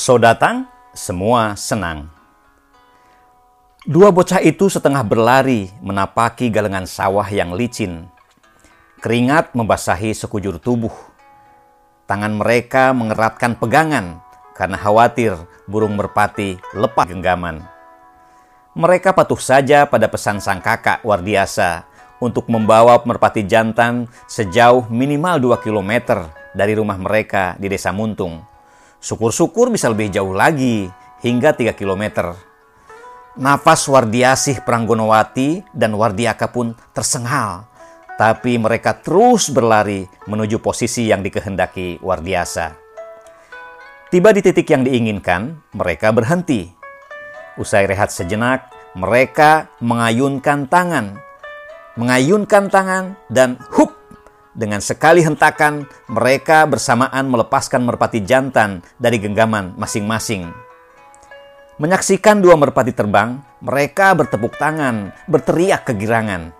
So datang, semua senang. Dua bocah itu setengah berlari menapaki galengan sawah yang licin. Keringat membasahi sekujur tubuh. Tangan mereka mengeratkan pegangan karena khawatir burung merpati lepas genggaman. Mereka patuh saja pada pesan sang kakak Wardiasa untuk membawa merpati jantan sejauh minimal 2 km dari rumah mereka di desa Muntung. Syukur-syukur bisa lebih jauh lagi, hingga 3 km. Nafas Wardiasih Pranggonowati dan Wardiaka pun tersengal. Tapi mereka terus berlari menuju posisi yang dikehendaki Wardiasa. Tiba di titik yang diinginkan, mereka berhenti. Usai rehat sejenak, mereka mengayunkan tangan. Mengayunkan tangan dan hup dengan sekali hentakan, mereka bersamaan melepaskan merpati jantan dari genggaman masing-masing. Menyaksikan dua merpati terbang, mereka bertepuk tangan, berteriak kegirangan.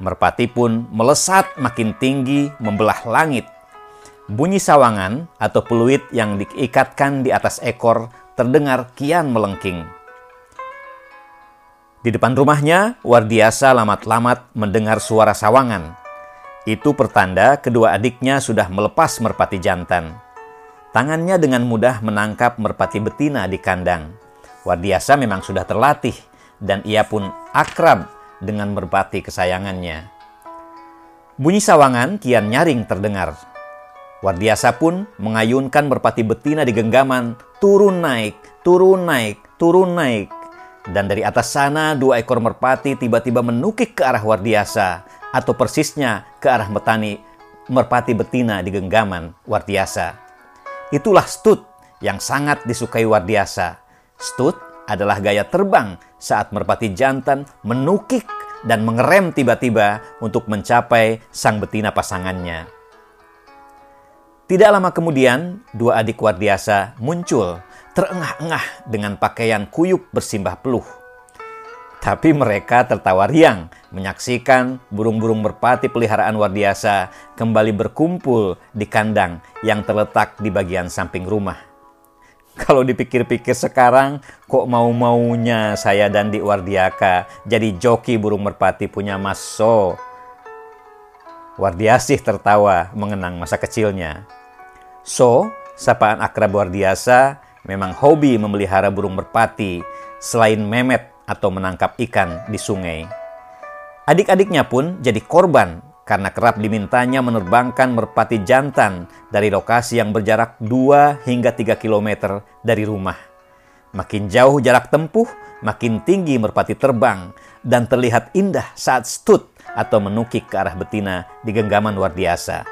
Merpati pun melesat makin tinggi membelah langit. Bunyi sawangan atau peluit yang diikatkan di atas ekor terdengar kian melengking. Di depan rumahnya, Wardiasa lamat-lamat mendengar suara sawangan. Itu pertanda kedua adiknya sudah melepas merpati jantan. Tangannya dengan mudah menangkap merpati betina di kandang. Wardiasa memang sudah terlatih dan ia pun akrab dengan merpati kesayangannya. Bunyi sawangan kian nyaring terdengar. Wardiasa pun mengayunkan merpati betina di genggaman, turun naik, turun naik, turun naik. Dan dari atas sana dua ekor merpati tiba-tiba menukik ke arah Wardiasa atau persisnya ke arah metani merpati betina di genggaman Wardiasa. Itulah stut yang sangat disukai Wardiasa. Stut adalah gaya terbang saat merpati jantan menukik dan mengerem tiba-tiba untuk mencapai sang betina pasangannya. Tidak lama kemudian, dua adik Wardiasa muncul terengah-engah dengan pakaian kuyup bersimbah peluh. Tapi mereka tertawa riang menyaksikan burung-burung merpati peliharaan Wardiasa kembali berkumpul di kandang yang terletak di bagian samping rumah. Kalau dipikir-pikir sekarang, kok mau-maunya saya dan di Wardiaka jadi joki burung merpati punya Mas So. Wardiasih tertawa mengenang masa kecilnya. So, sapaan akrab Wardiasa, memang hobi memelihara burung merpati selain memet atau menangkap ikan di sungai. Adik-adiknya pun jadi korban karena kerap dimintanya menerbangkan merpati jantan dari lokasi yang berjarak 2 hingga 3 km dari rumah. Makin jauh jarak tempuh, makin tinggi merpati terbang dan terlihat indah saat stut atau menukik ke arah betina di genggaman Wardiasa.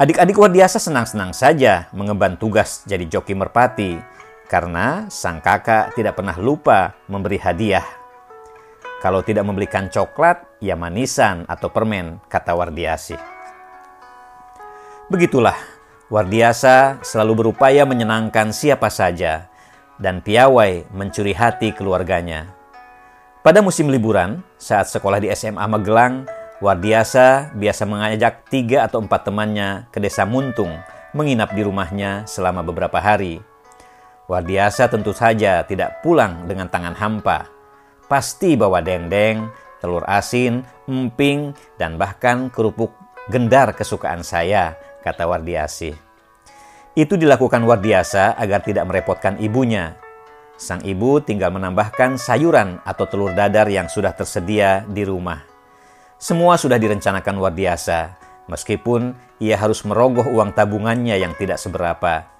Adik-adik Wardiasa senang-senang saja mengemban tugas jadi joki merpati karena sang kakak tidak pernah lupa memberi hadiah. Kalau tidak membelikan coklat, ya manisan atau permen, kata Wardiasi. Begitulah, Wardiasa selalu berupaya menyenangkan siapa saja dan piawai mencuri hati keluarganya. Pada musim liburan, saat sekolah di SMA Magelang, Wardiasa biasa mengajak tiga atau empat temannya ke desa Muntung menginap di rumahnya selama beberapa hari. Wardiasa tentu saja tidak pulang dengan tangan hampa. Pasti bawa dendeng, telur asin, emping, dan bahkan kerupuk gendar kesukaan saya, kata Wardiasi. Itu dilakukan Wardiasa agar tidak merepotkan ibunya. Sang ibu tinggal menambahkan sayuran atau telur dadar yang sudah tersedia di rumah. Semua sudah direncanakan Wardiasa, meskipun ia harus merogoh uang tabungannya yang tidak seberapa.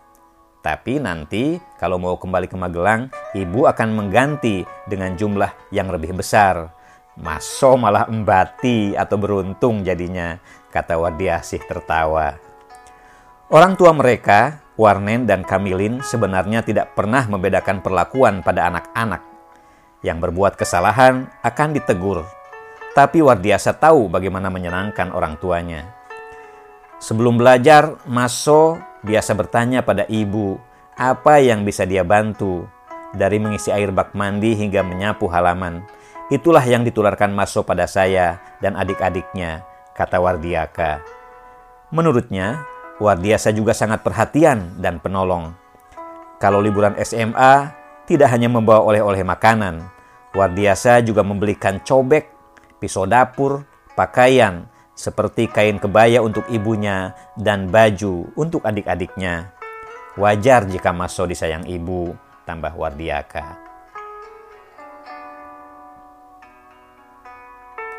Tapi nanti kalau mau kembali ke Magelang, ibu akan mengganti dengan jumlah yang lebih besar. Maso malah embati atau beruntung jadinya, kata Wadiasih tertawa. Orang tua mereka, Warnen dan Kamilin sebenarnya tidak pernah membedakan perlakuan pada anak-anak. Yang berbuat kesalahan akan ditegur. Tapi Wardiasa tahu bagaimana menyenangkan orang tuanya. Sebelum belajar, Maso biasa bertanya pada ibu apa yang bisa dia bantu dari mengisi air bak mandi hingga menyapu halaman. Itulah yang ditularkan Maso pada saya dan adik-adiknya, kata Wardiaka. Menurutnya, Wardiasa juga sangat perhatian dan penolong. Kalau liburan SMA, tidak hanya membawa oleh-oleh makanan, Wardiasa juga membelikan cobek, pisau dapur, pakaian, seperti kain kebaya untuk ibunya dan baju untuk adik-adiknya. Wajar jika Maso disayang ibu, tambah Wardiaka.